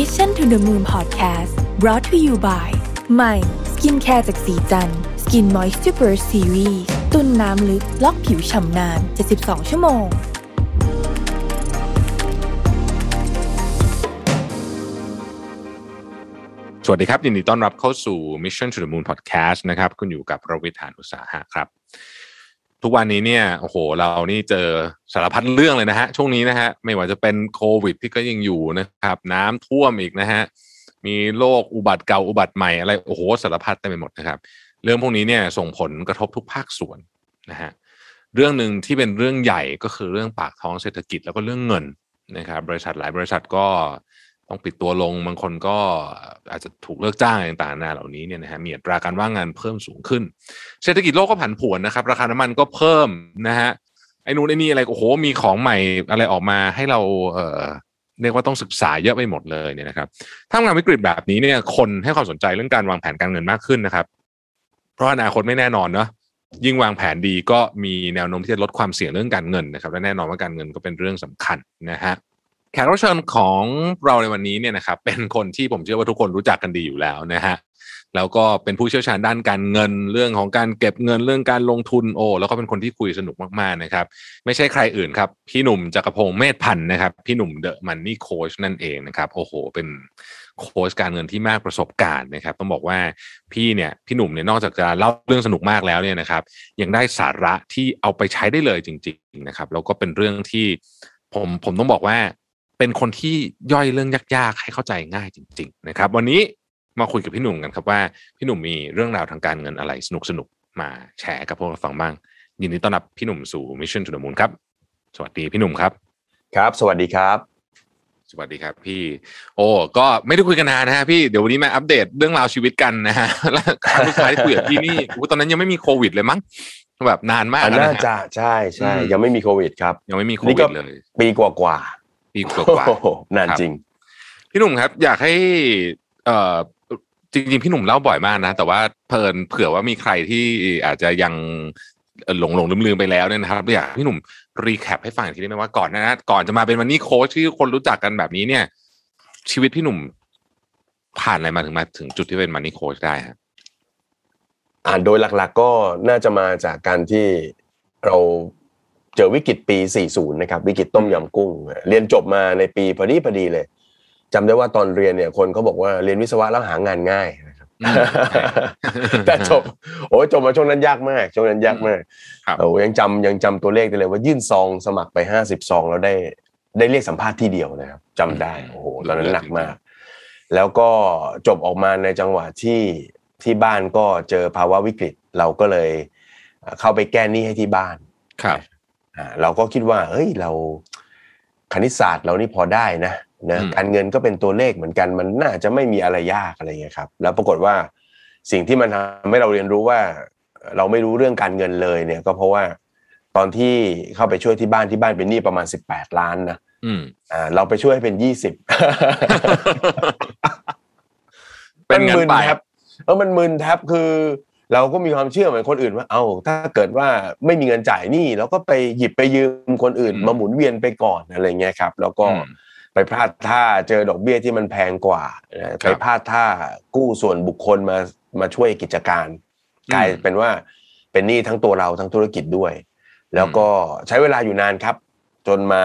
Mission to the Moon Podcast brought to you by ใหม่ skincare จากศรีจันทร์ Skin Moist Super Seriesตุนน้ำลึกล็อกผิวฉ่ำนาน 72 ชั่วโมง สวัสดีครับ ยินดีต้อนรับเข้าสู่ Mission to the Moon Podcast นะครับ คุณอยู่กับเรารวิศ หาญอุตสาหะครับ ทุกวันนี้เนี่ยโอ้โห เรานี่เจอสารพัดเรื่องเลยนะฮะช่วงนี้นะฮะไม่ว่าจะเป็นโควิดที่ก็ยังอยู่นะครับ น้ำท่วมอีกนะฮะมีโรคอุบัติเก่าอุบัติใหม่อะไรโอ้โหสารพัดเต็มไปหมดนะครับ เรื่องพวกนี้เนี่ยส่งผลกระทบทุกภาคส่วนนะฮะเรื่องหนึ่งที่เป็นเรื่องใหญ่ก็คือเรื่องปากท้องเศรษฐกิจแล้วก็เรื่องเงินนะครับ บริษัทหลายบริษัทก็ ต้องปิดตัวลงบางคนก็อาจจะถูกเลิกจ้างอะไรต่างๆนานาเหล่านี้เนี่ยนะฮะมีอัตราการว่างงานเพิ่มสูงขึ้น เศรษฐกิจโลกก็ผันผวนนะครับ ราคาน้ำมันก็เพิ่มนะฮะไอ้นู่นไอ้นี่อะไรโอ้โหมีของใหม่อะไรออกมาให้เราเอ่อเรียกว่าต้องศึกษาเยอะไปหมดเลยเนี่ยนะครับถ้างานวิกฤตแบบนี้เนี่ยคนให้ความสนใจเรื่องการวางแผนการเงินมากขึ้นนะครับ เพราะอนาคตไม่แน่นอนเนาะยิ่งวางแผนดีก็มีแนวโน้มที่จะลดความเสี่ยงเรื่องการเงินนะครับและแน่นอนว่าการเงินก็เป็นเรื่องสำคัญนะฮะ แขกรับเชิญของเราในวันนี้เนี่ยนะครับเป็นคนที่ผมเชื่อว่าทุกคนรู้จักกันดีอยู่แล้วนะฮะแล้วก็เป็นผู้เชี่ยวชาญด้านการเงินเรื่องของการเก็บเงินเรื่องการลงทุนโอ้แล้วก็เป็นคนที่คุยสนุกมากๆนะครับ ไม่ใช่ใครอื่นครับ พี่หนุ่มจักรพงศ์เมธพันธ์นะครับ พี่หนุ่มเดอะมันนี่โค้ชนั่นเองนะครับโอ้โห เป็นโค้ชการเงินที่มากประสบการณ์นะครับ ต้องบอกว่าพี่เนี่ยพี่หนุ่มเนี่ยนอกจากจะเล่าเรื่องสนุกมากแล้วเนี่ยนะครับ ยังได้สาระที่เอาไปใช้ได้เลยจริง ๆ นะครับแล้วก็เป็นเรื่องที่ผมผมต้องบอกว่า เป็นคนที่ย่อยเรื่องยากๆ ให้เข้าใจง่ายจริง ๆ นะครับ วันนี้มาคุยกับพี่หนุ่มกันครับว่าพี่หนุ่มมีเรื่องราวทางการเงินอะไรสนุกๆมาแชร์กับพวกเราฟังบ้าง ยินดีต้อนรับพี่หนุ่มสู่ Mission to the Moon ครับ สวัสดีพี่หนุ่มครับ ครับ สวัสดีครับ สวัสดีครับพี่ โอ้ก็ไม่ได้คุยกันนานนะฮะพี่เดี๋ยววันนี้มาอัปเดตเรื่องราวชีวิตกันนะฮะแล้วครั้งสุดท้ายที่คุยกับพี่นี่อุ๊ยตอนนั้นยังไม่มีโควิดเลยมั้งแบบนานมากอันแล้วน่านะฮะจะใช่ใช่อืมยังไม่มีโควิดครับยังไม่มีโคนี่วิก็ดเลย ปีกว่ากว่า ปีกๆว่าโอ้โหนานครับจริง พี่หนุ่มครับ อยากให้ เอ่อจริงๆพี่หนุ่มเล่าบ่อยมากนะ แต่ว่าเพลินเผื่อว่ามีใครที่อาจจะยังเอ่อหลงหลงลืมลืมๆไปแล้วเนี่ยนะครับอยากให้พี่หนุ่มรีแคปให้ฟังอีกทีได้ไหมว่าก่อนหนะก่อนจะมาเป็นมันนี่โค้ชที่คนรู้จักกันแบบนี้เนี่ย ชีวิตพี่หนุ่มผ่านอะไรมาถึงมาถึงจุดที่เป็นมันนี่โค้ชได้ฮะอ่านโดยหลักๆก็น่าจะมาจากการที่เรา เจอวิกฤตปี 40 นะครับ วิกฤตต้มยำกุ้ง เรียนจบมาในปีพอดีพอดีเลยจำได้ว่าตอนเรียนเนี่ยคนเขาบอกว่าเรียนวิศวะแล้วหางานง่ายนะครับอืมใช่แต่จบโอ้ยจบมาช่วงนั้นยากมาก ช่วงนั้นยากมากครับโอ้ยังจำยังจำตัวเลขได้เลยว่ายื่นซองสมัครไปห้าสิบซองแล้วได้ได้เรียกสัมภาษณ์ที่เดียวนะครับจำได้โอ้โหตอนนั้นหนักมาก แล้วก็จบออกมาในจังหวะที่ที่บ้านก็เจอภาวะวิกฤตเราก็เลยเอ่อเข้าไปแก้หนี้ให้ที่บ้านครับอ่า เราก็คิดว่าเฮ้ยเราคณิตศาสตร์เรานี่พอได้นะนะอืมการเงินก็เป็นตัวเลขเหมือนกันมันน่าจะไม่มีอะไรยากอะไรเงี้ยครับ แล้วปรากฏว่าสิ่งที่มันทำให้เราเรียนรู้ว่า เราไม่รู้เรื่องการเงินเลยเนี่ย ก็เพราะว่าตอนที่เข้าไปช่วยที่บ้านที่บ้านเป็นหนี้ประมาณ18ล้านนะอืมอ่า เราไปช่วยให้เป็น20เป็นเงินมึไปแทบเออมันมึนแทบคือ เราก็มีความเชื่อเหมือนคนอื่นว่าเอ้าถ้าเกิดว่าไม่มีเงินจ่ายหนี้เราก็ไปหยิบไปยืมคนอื่นอืมมาหมุนเวียนไปก่อนอะไรเงี้ยครับ แล้วก็อืมไปพลาดท่าเจอดอกเบี้ยที่มันแพงกว่านะไปพลาดท่ากู้ส่วนบุคคลมามาช่วยกิจการอืมกลายเป็นว่าเป็นหนี้ทั้งตัวเราทั้งธุรกิจด้วย แล้วก็ใช้เวลาอยู่นานครับ จนมา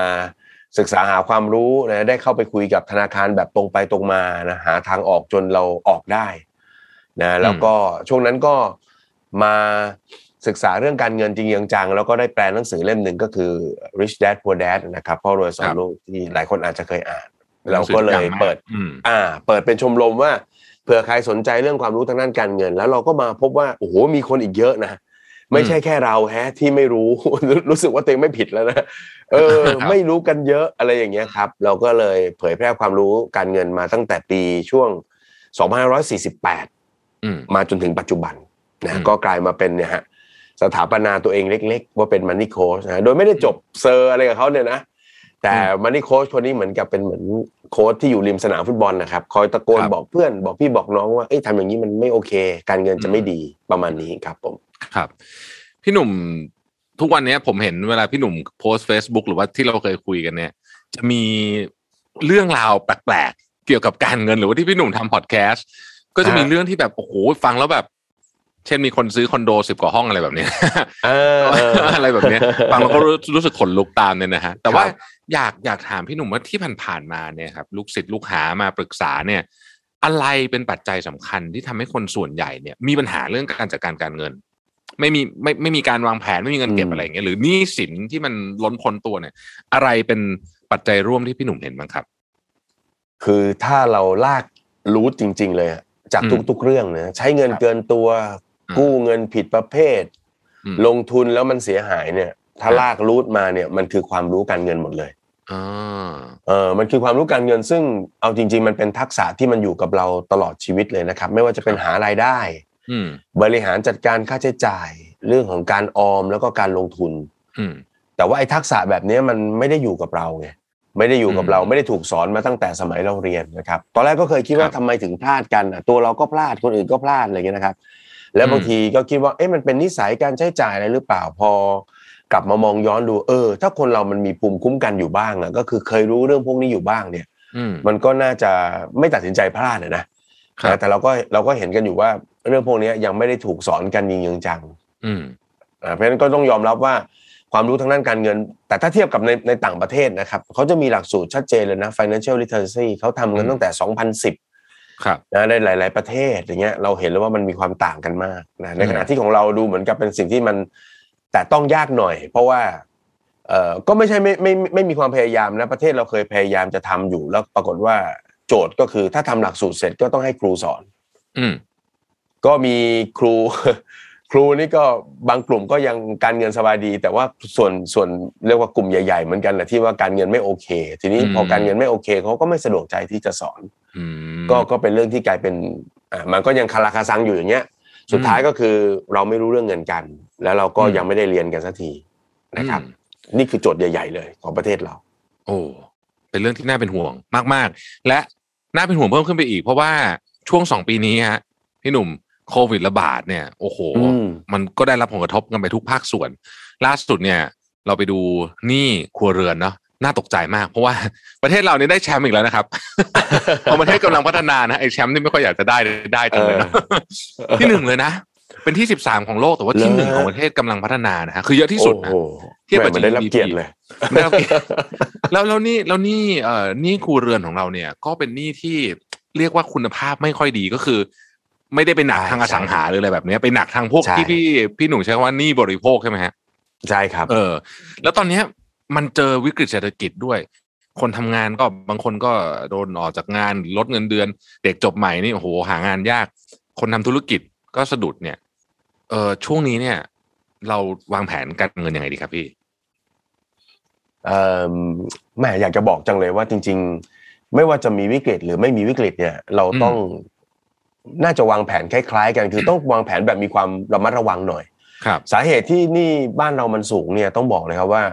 ศึกษาหาความรู้นะได้เข้าไปคุยกับธนาคารแบบตรงไปตรงมานะหาทางออกจนเราออกได้ นะแล้วก็ช่วงนั้นก็มาศึกษาเรื่องการเงินจริงจังๆแล้วก็ได้แปลหนังสือเล่มหนึ่งก็คือ Rich Dad Poor Dad นะครับพ่อรวยสอคนรับลูกที่หลายคนอาจจะเคยอ่าน เราก็เลยเปิดอืมอ่า เปิดเป็นชมรมว่าเผื่อใครสนใจเรื่องความรู้ทางด้านการเงิน แล้วเราก็มาพบว่าโอ้โหมีคนอีกเยอะนะไม่ใช่แค่เราแฮะที่ไม่รู้รู้สึกว่าตัวเองไม่ผิดแล้วนะเออครับไม่รู้กันเยอะอะไรอย่างเงี้ยครับ เราก็เลยเผยแพร่ความรู้การเงินมาตั้งแต่ปีช่วง 2548อื มมาจนถึงปัจจุบันอืนะมก็กลายมาเป็นเนี่ยฮะสถาปนาตัวเองเล็ก ๆ ว่าเป็นมันนี่โค้ชนะโดยไม่ได้จบเซอร์อะไรกับเขาเนี่ยนะแต่มันนี่โค้ชคนนี้เหมือนกับเป็นเหมือนโค้ชที่อยู่ริมสนามฟุตบอลนะครับ คอยตะโกนครับบอกเพื่อนบอกพี่บอกน้องว่าเอ้ยทำอย่างนี้มันไม่โอเค การเงินจะไม่ดีประมาณนี้ครับ ผมครับ พี่หนุ่มทุกวันเนี้ยผมเห็นเวลาพี่หนุ่มโพสต์ Facebook หรือว่าที่เราเคยคุยกันเนี่ย จะมีเรื่องราวแปลกๆเกี่ยวกับการเงินหรือว่าที่พี่หนุ่มทำพอดแคสต์ ก็จะมีฮะเรื่องที่แบบโอ้โหฟังแล้วแบบ เช่นมีคนซื้อคอนโดสิบกว่าห้องอะไรแบบเนี้ยเออเอออะไรแบบเนี้ยฟังแล้วก็รู้รู้สึกขนลุกตามเนี่ยนะฮะแต่ว่าครับอยากอยากถามพี่หนุ่มว่าที่ผ่านๆมาเนี่ยครับลูกศิษย์ลูกหามาปรึกษาเนี่ย อะไรเป็นปัจจัยสำคัญที่ทำให้คนส่วนใหญ่เนี่ย มีปัญหาเรื่องการจัดการการเงิน ไม่มีไม่ไม่มีการวางแผนไม่มีเงินเก็บอืมอะไรอย่างเงี้ยหรือหนี้สินที่มันล้นพ้นตัวเนี่ย อะไรเป็นปัจจัยร่วมที่พี่หนุ่มเห็นบ้างครับ คือถ้าเราลากรูทจริง ๆ เลยอะ จากอืมทุกๆเรื่องนะใช้เงินครับเกินตัวอืมกู้เงินผิดประเภทอืมลงทุนแล้วมันเสียหายเนี่ย ถ้าครับลากรูทมาเนี่ยมันคือความรู้การเงินหมดเลยอ่าเออมันคือความรู้การเงินซึ่งเอาจริง ๆ มันเป็นทักษะที่มันอยู่กับเราตลอดชีวิตเลยนะครับ ไม่ว่าจะเป็นหารายได้อืมบริหารจัดการค่าใช้จ่าย เรื่องของการออมแล้วก็การลงทุนอืมแต่ว่าไอ้ทักษะแบบนี้มันไม่ได้อยู่กับเราไง ไม่ได้อยู่กับอืมเราไม่ได้ถูกสอนมาตั้งแต่สมัยเราเรียนนะครับ ตอนแรกก็เคยคิดว่าครับทำไมถึงพลาดกันอะตัวเราก็พลาดคนอื่นก็พลาดอะไรเงี้ยนะครับ แล้วอืมบางทีก็คิดว่าเอ๊ะมันเป็นนิสัยการใช้จ่ายอะไรหรือเปล่าพอกลับมามองย้อนดูเออ ถ้าคนเรามันมีภูมิคุ้มกันอยู่บ้างอะก็คือเคยรู้เรื่องพวกนี้อยู่บ้างเนี่ยอืมมันก็น่าจะไม่ตัดสินใจพลาดอะนะครับแต่เราก็เราก็เห็นกันอยู่ว่าเรื่องพวกนี้ยังไม่ได้ถูกสอนกันจริงๆจังอืมๆอ่าเพราะฉะนั้นก็ต้องยอมรับว่า ความรู้ทางด้านการเงิน แต่ถ้าเทียบกับในในต่างประเทศนะครับเขาจะมีหลักสูตรชัดเจนเลยนะ financial literacy เขาทำกันอืมตั้งแต่ 2010ครับนะในหลาย ๆประเทศอย่างเงี้ยเราเห็นแล้วว่ามันมีความต่างกันมากนะในขณะอืมที่ของเราดูเหมือนกับเป็นสิ่งที่มันแต่ต้องยากหน่อย เพราะว่าเอ่อก็ไม่ใช่ไม่ไม่ไม่ไม่มีความพยายามนะประเทศเราเคยพยายามจะทำอยู่แล้วปรากฏว่าโจทย์ก็คือถ้าทำหลักสูตรเสร็จก็ต้องให้ครูสอน อืมก็มีครู ครูนี่ก็บางกลุ่มก็ยังการเงินสบายดี แต่ว่าส่วนส่วนเรียกว่ากลุ่มใหญ่ๆเหมือนกันแหละที่ว่าการเงินไม่โอเค ทีนี้พอการเงินไม่โอเคเขาก็ไม่สะดวกใจที่จะสอนอืมก็ก็เป็นเรื่องที่กลายเป็นอ่ามันก็ยังคาราคาซังอยู่อย่างเงี้ย สุดท้ายก็คือเราไม่รู้เรื่องเงินกัน แล้วเราก็อืมยังไม่ได้เรียนกันสักทีนะครับอืมนี่คือโจทย์ใหญ่ ๆ เลยของประเทศเรา โอ้เป็นเรื่องที่น่าเป็นห่วงมาก ๆ และน่าเป็นห่วงเพิ่มขึ้นไปอีก เพราะว่าช่วงสองปีนี้ฮะพี่หนุ่ม โควิดระบาดเนี่ยโอ้โหอืมมันก็ได้รับผลกระทบกันไปทุกภาคส่วน ล่าสุดเนี่ย เราไปดูหนี้ครัวเรือนเนาะน่าตกใจมาก เพราะว่าประเทศเรานี่ได้แชมป์อีกแล้วนะครับพอประเทศกำลังพัฒนานะไอ้แชมป์ที่ไม่ค่อยอยากจะได้ได้จังเลยนะที่หนึ่งเลยนะเป็นที่สิบสามของโลกแต่ว่าที่หนึ่งของประเทศกำลังพัฒนานะฮะคือเยอะที่สุดนะโอ้โหเทียบกับแหม่มันได้รับ GDP เกียรติเลยได้รับเกียรติแล้วแล้วนี่แล้วนี่เอ่อนี่ครัวเรือนของเราเนี่ย ก็เป็นหนี้ที่เรียกว่าคุณภาพไม่ค่อยดีก็คือ ไม่ได้ไปหนักใช่ทางอสังหาหรืออะไรแบบเนี้ยไปหนักทางพวกใช่ที่พี่พี่หนุ่มใช้คำว่าหนี้บริโภคใช่ไหมฮะใช่ครับ เออ แล้วตอนเนี้ยมันเจอวิกฤตเศรษฐกิจด้วย คนทำงานก็บางคนก็โดนออกจากงานลดเงินเดือน เด็กจบใหม่นี่โอ้โหหางานยาก คนทำธุรกิจก็สะดุดเนี่ย เออช่วงนี้เนี่ย เราวางแผนการเงินยังไงดีครับพี่เอ่อแหม่อยากจะบอกจังเลยว่าจริง ๆ ไม่ว่าจะมีวิกฤตหรือไม่มีวิกฤตเนี่ย เราต้อง น่าจะวางแผนคล้ายๆ กันคือต้องวางแผนแบบมีความระมัดระวังหน่อยครับสาเหตุที่หนี่บ้านเรามันสูงเนี่ยต้องบอกเลยครับว่า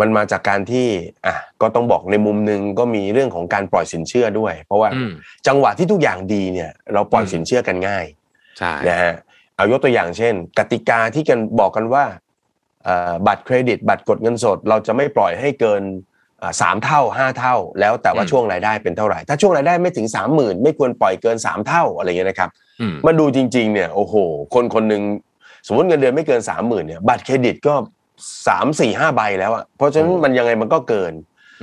มันมาจากการที่อะก็ต้องบอกในมุมหนึ่งก็มีเรื่องของการปล่อยสินเชื่อด้วย เพราะว่าอืมจังหวะที่ทุกอย่างดีเนี่ย เราปล่อยอืมสินเชื่อกันง่ายใช่นะฮะเอายกตัวอย่างเช่น กติกาที่กันบอกกันว่าเอ่อบัตรเครดิต บัตรกดเงินสด เราจะไม่ปล่อยให้เกินอ่า สามเท่าห้าเท่า แล้วแต่ว่าช่วงรายได้เป็นเท่าไหร่ ถ้าช่วงรายได้ไม่ถึงสามหมื่นไม่ควรปล่อยเกินสามเท่าอะไรเงี้ยนะครับอืมมาดูจริง ๆ เนี่ยโอ้โห คนคนหนึ่งสมมติเงินเดือนไม่เกินสามหมื่นเนี่ยบัตรเครดิตก็สามสี่ห้าใบแล้วอะเพราะฉะนั้นโอ้มันยังไงมันก็เกิน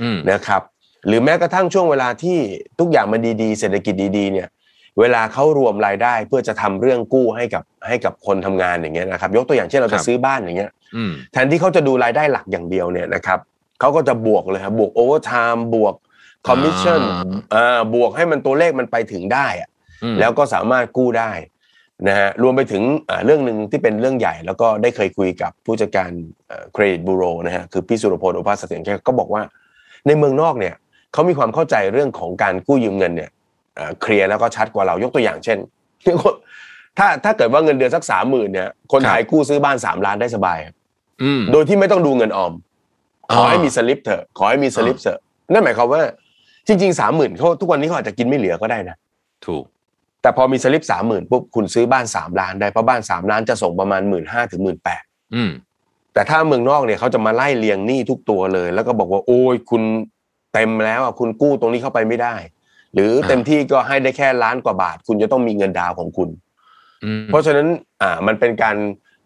อืมนะครับ หรือแม้กระทั่งช่วงเวลาที่ทุกอย่างมันดีๆ เศรษฐกิจดีๆเนี่ย เวลาเขารวมรายได้เพื่อจะทำเรื่องกู้ให้กับให้กับคนทำงานอย่างเงี้ยนะครับ ยกตัวอย่างเช่นเราครัจะบซื้อบ้านอย่างเงี้ยอืมแทนที่เขาจะดูรายได้หลักอย่างเดียวเนี่ยนะครับ เขาก็จะบวกเลยครับบวก overtime บวกคอมมิชชั่นอ่าอ่าบวกให้มันตัวเลขมันไปถึงได้อะอืมแล้วก็สามารถกู้ได้นะฮะรวมไปถึงอ่าเรื่องหนึ่งที่เป็นเรื่องใหญ่ แล้วก็ได้เคยคุยกับผู้จัดการเครดิตบูโรนะฮะคือพี่สุรพลโอภาสเสถียรแกก็บอกว่าในเมืองนอกเนี่ยเขามีความเข้าใจเรื่องของการกู้ยืมเงินเนี่ยเอ่อ clear แล้วก็ชัดกว่าเรายกตัวอย่างเช่นถ้าถ้าเกิดว่าเงินเดือนสักสามหมื่นเนี่ยคนไทยกู้ซื้อบ้านสามล้านได้สบายครับอืมโดยที่ไม่ต้องดูเงินออมอ่า ขอให้มีสลิปเถอะขอให้มีสลิปเถอะนั่นหมายความว่า จริงๆสามหมื่นเขาทุกวันนี้เขาอาจจะกินไม่เหลือก็ได้นะถูก แต่พอมีสลิปสามหมื่นปุ๊บคุณซื้อบ้านสามล้านได้เพราะบ้านสามล้านจะส่งประมาณหมื่นห้าถึงหมื่นแปดอืมแต่ถ้าเมืองนอกเนี่ยเขาจะมาไล่เรียงหนี้ทุกตัวเลย แล้วก็บอกว่าโอ้ยคุณเต็มแล้วอะคุณกู้ตรงนี้เข้าไปไม่ได้ หรืออ่าเต็มที่ก็ให้ได้แค่ล้านกว่าบาท คุณจะต้องมีเงินดาวน์ของคุณอืมเพราะฉะนั้นอ่ามันเป็นการ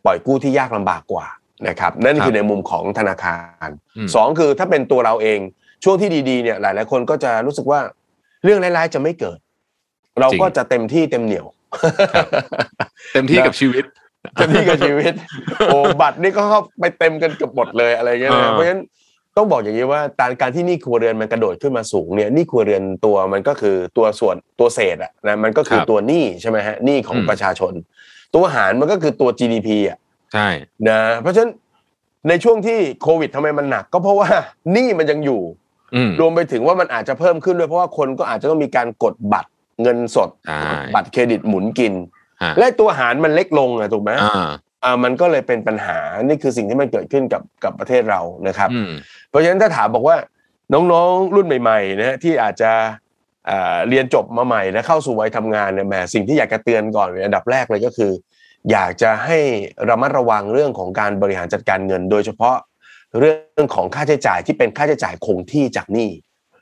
ปล่อยกู้ที่ยากลำบากกว่า นะครับนั่นครับคือในมุมของธนาคารอืมสองคือถ้าเป็นตัวเราเองช่วงที่ดีๆเนี่ยหลาย ๆ คนก็จะรู้สึกว่าเรื่องร้ายๆจะไม่เกิด เราก็จะเต็มที่เต็มเหนียว เต็มที่กับชีวิตเต็มที่กับชีวิตโอ้บัตรนี่ก็เข้าไปเต็มกันเกือบหมดเลยอะไรเงี้ยเอนะอเพราะฉะนั้นต้องบอกอย่างนี้ว่าการการที่หนี่ครัวเรือนมันกระโดดขึ้นมาสูงเนี่ยหนี่ครัวเรือนตัวมันก็คือตัวส่วนตัวเศษอะนะมันก็คือครับตัวหนี้ใช่ไหมฮะหนี้ของอืมประชาชน ตัวหารมันก็คือตัว GDP อะ ใช่นะเพราะฉะนั้นในช่วงที่โควิดทำไมมันหนัก ก็เพราะว่าหนี้มันยังอยู่อืมรวมไปถึงว่ามันอาจจะเพิ่มขึ้นด้วยเพราะว่าคนก็อาจจะต้องมีการกดบัตรเงินสดใช่บัตรเครดิตหมุนกินฮะและตัวหารมันเล็กลงอะถูกไหมอ่าอ่ามันก็เลยเป็นปัญหานี่คือสิ่งที่มันเกิดขึ้นกับกับประเทศเรานะครับอืมเพราะฉะนั้นถ้าถามบอกว่าน้องๆรุ่นใหม่ๆนะฮะที่อาจจะอ่าเรียนจบมาใหม่และเข้าสู่วัยทำงานเนี่ยแหมสิ่งที่อยากจะเตือนก่อนเลยอันดับแรกเลยก็คือ อยากจะให้ระมัดระวังเรื่องของการบริหารจัดการเงิน โดยเฉพาะเรื่องของค่าใช้จ่ายที่เป็นค่าใช้จ่ายคงที่จากหนี้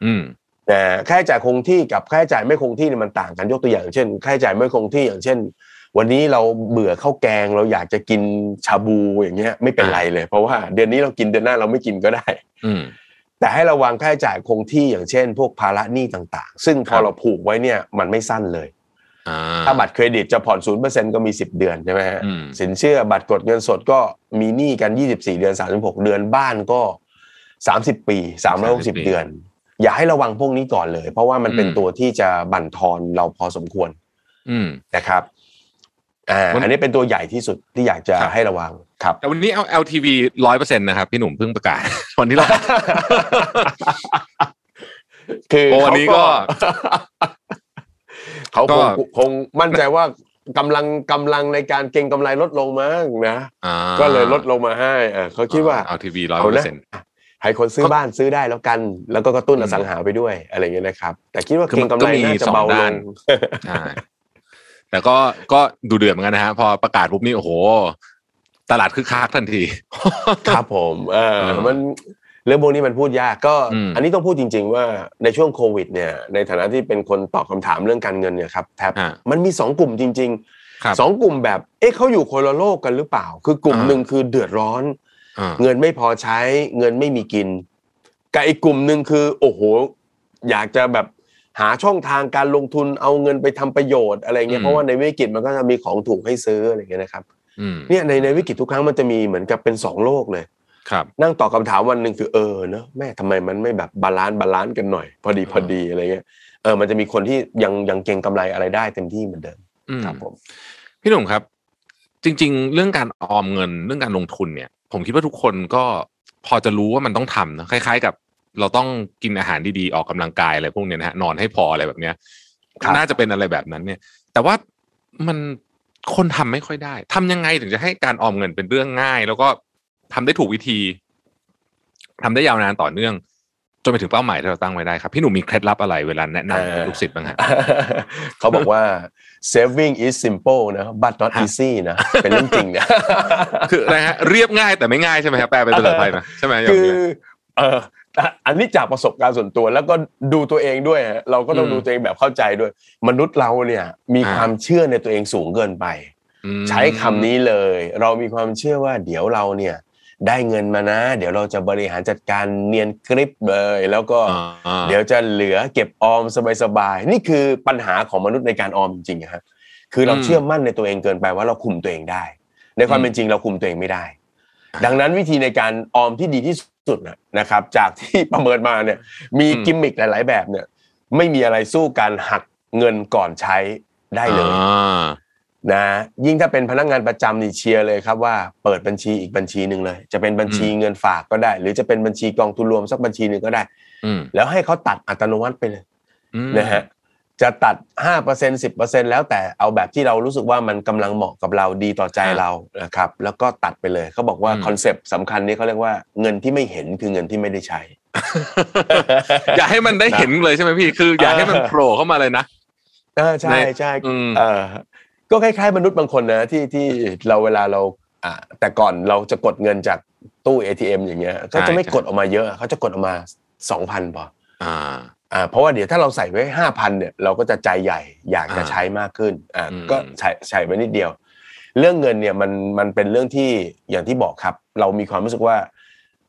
อืมนะค่าใช้จ่ายคงที่กับค่าใช้จ่ายไม่คงที่เนี่ยมันต่างกันยกตัวอย่าง เช่น ค่าใช้จ่ายไม่คงที่อย่างเช่น วันนี้เราเบื่อข้าวแกง เราอยากจะกินชาบูอย่างเงี้ย ไม่เป็นไรเลย เพราะว่าเดือนนี้เรากินเดือนหน้าเราไม่กินก็ได้ อืมแต่ให้ระวังค่าใช้จ่ายคงที่อย่างเช่น พวกภาระหนี้ต่างๆ ซึ่งพครัอบเราผูกไว้เนี่ยมันไม่สั้นเลยอ่า ถ้าบัตรเครดิตจะผ่อนศูนย์เปอร์เซ็นก็มี10เดือนใช่ไหมฮะอืมสินเชื่อบัตรกดเงินสดก็มีหนี้กัน24เดือน36เดือนบ้านก็30ปี360เดือน อย่าให้ระวังพวกนี้ก่อนเลย เพราะว่ามันเป็นตัวที่จะบั่นทอนเราพอสมควรอืมนะครับอ่าวันอันนี้เป็นตัวใหญ่ที่สุดที่อยากจะครับให้ระวังครับ แต่วันนี้เอา LTV ร้อยเปอร์เซ็นต์นะครับ พี่หนุ่มเพิ่งประกาศวันที่เราคือโอ้วันนี้ก็ เขาก็คงคงมั่นใจว่ากำลังกำลังในการเก็งกำไรลดลงมั้งนะอ่าก็เลยลดลงมาให้เออเขาคิดว่าเอาทีวีร้อยเอาเปอนะร์เซ็นต์ให้คนซื้อบ้านซื้อได้แล้วกัน แล้วก็กระตุ้นอืมอสังหาไปด้วยอะไรอย่างเงี้ยนะครับ แต่คิดว่าคือเก็มังนกำไรก็มีน่าจะสองเบาลด้านงใช่แต่ก็ก็ดูเดือดเหมือนกันนะฮะพอประกาศปุ๊บนี่โอ้โห ตลาดคึกคักทันที ครับผม เออเออมัน เรื่องพวกนี้มันพูดยากก็อืมอันนี้ต้องพูดจริง ๆ ว่าในช่วงโควิดเนี่ยในฐานะที่เป็นคนตอบคำถามเรื่องการเงินเนี่ยครับแทบฮะมันมีสองกลุ่มจริงครับๆสองกลุ่มแบบเอ๊ะเขาอยู่คนละโลกกันหรือเปล่า คือกลุ่มอ่าหนึ่งคือเดือดร้อนอ่าเงินไม่พอใช้เงินไม่มีกินกับอีกกลุ่มหนึ่งคือ โอ้โห อยากจะแบบหาช่องทางการลงทุนเอาเงินไปทำประโยชน์อะไรเงี้ยเพราะว่าในวิกฤตมันก็จะมีของถูกให้ซื้ออะไรเงี้ยนะครับอืมเนี่ยในในวิกฤตทุกครั้งมันจะมีเหมือนกับเป็นสองโลกเลย ครับนั่งตอบคำถามวันหนึ่งคือเออเนอะแม่ทำไมมันไม่แบบ balance balance กันหน่อย พอดีพอดีอะไรเงี้ยเออมันจะมีคนที่ยังยังเก่งกำไรอะไรได้เต็มที่เหมือนเดิมอืมครับผมพี่หนุ่มครับ จริง ๆ เรื่องการออมเงินเรื่องการลงทุนเนี่ย ผมคิดว่าทุกคนก็พอจะรู้ว่ามันต้องทำนะคล้าย ๆ กับเราต้องกินอาหารดีๆออกกำลังกายอะไรพวกเนี้ยนะฮะนอนให้พออะไรแบบเนี้ยครับน่าจะเป็นอะไรแบบนั้นเนี่ย แต่ว่ามันคนทำไม่ค่อยได้ทำยังไงถึงจะให้การออมเงินเป็นเรื่องง่าย แล้วก็ ทำได้ถูกวิธีทำได้ยาวนานต่อเนื่องจนไปถึงเป้าหมายที่เราตั้งไว้ได้ครับ พี่หนุ่มมีเคล็ดลับอะไรเวลาแนะนำลูกศิษย์บ้างฮะเขาบอกว่า saving is simple นะ but not ฮะ easy นะเป็นเรื่องจริงนะคืออะไรฮะเรียบง่ายแต่ไม่ง่ายใช่ไหมครับแปลเป็นภาษาไทยนะใช่ไหมอย่างคือเงี้ยเอออันนี้จากประสบการณ์ส่วนตัวแล้วก็ดูตัวเองด้วยฮะเราก็ต้องอืมดูตัวเองแบบเข้าใจด้วย มนุษย์เราเนี่ยมีอ่าความเชื่อในตัวเองสูงเกินไปอืมใช้คำนี้เลย เรามีความเชื่อว่าเดี๋ยวเราเนี่ย ได้เงินมานะ เดี๋ยวเราจะบริหารจัดการเนียนกริบเลย แล้วก็อ่าเดี๋ยวจะเหลือเก็บออมสบายๆนี่คือปัญหาของมนุษย์ในการออมจริงๆอะฮะคือเราอืมเชื่อมั่นในตัวเองเกินไปว่าเราคุมตัวเองได้ ในความอืมเป็นจริงเราคุมตัวเองไม่ได้ ดังนั้นวิธีในการออมที่ดีที่สุดนะนะครับ จากที่ประเมินมาเนี่ย มีกิมมิคหลาย ๆ แบบเนี่ย ไม่มีอะไรสู้การหักเงินก่อนใช้ได้เลยอ่า นะยิ่งถ้าเป็นพนักงานประจำนี่เชียร์เลยครับว่าเปิดบัญชีอีกบัญชีหนึ่งเลย จะเป็นบัญชีเงินฝากก็ได้ หรือจะเป็นบัญชีกองทุนรวมสักบัญชีหนึ่งก็ได้อืมแล้วให้เขาตัดอัตโนมัติไปเลยอืมนะฮะจะตัด 5% 10%แล้วแต่เอาแบบที่เรารู้สึกว่ามันกำลังเหมาะกับเราดีต่อใจเรานะครับแล้วก็ตัดไปเลยเขาบอกว่าคอนเซปต์สำคัญนี้เขาเรียกว่าเงินที่ไม่เห็นคือเงินที่ไม่ได้ใช้อยากให้มันได้เห็นเลยใช่ไหมพี่คือ อยากให้มันโผล่เข้ามาเลยนะอ่าใช่ในใช่อืมเออ ก็คล้ายๆมนุษย์บางคนนะที่ที่เราเวลาเราอ่าแต่ก่อนเราจะกดเงินจากตู้ ATM อย่างเงี้ยก็จะไม่กดออกมาเยอะเขาจะกดออกมาสองพันพออ่าอ่าเพราะว่าเดี๋ยวถ้าเราใส่ไว้ห้าพันเนี่ยเราก็จะใจใหญ่อยากจะอ่าใช้มากขึ้นอ่าอืมก็ใส่ใส่ไว้นิดเดียว เรื่องเงินเนี่ยมันมันเป็นเรื่องที่อย่างที่บอกครับ เรามีความรู้สึกว่า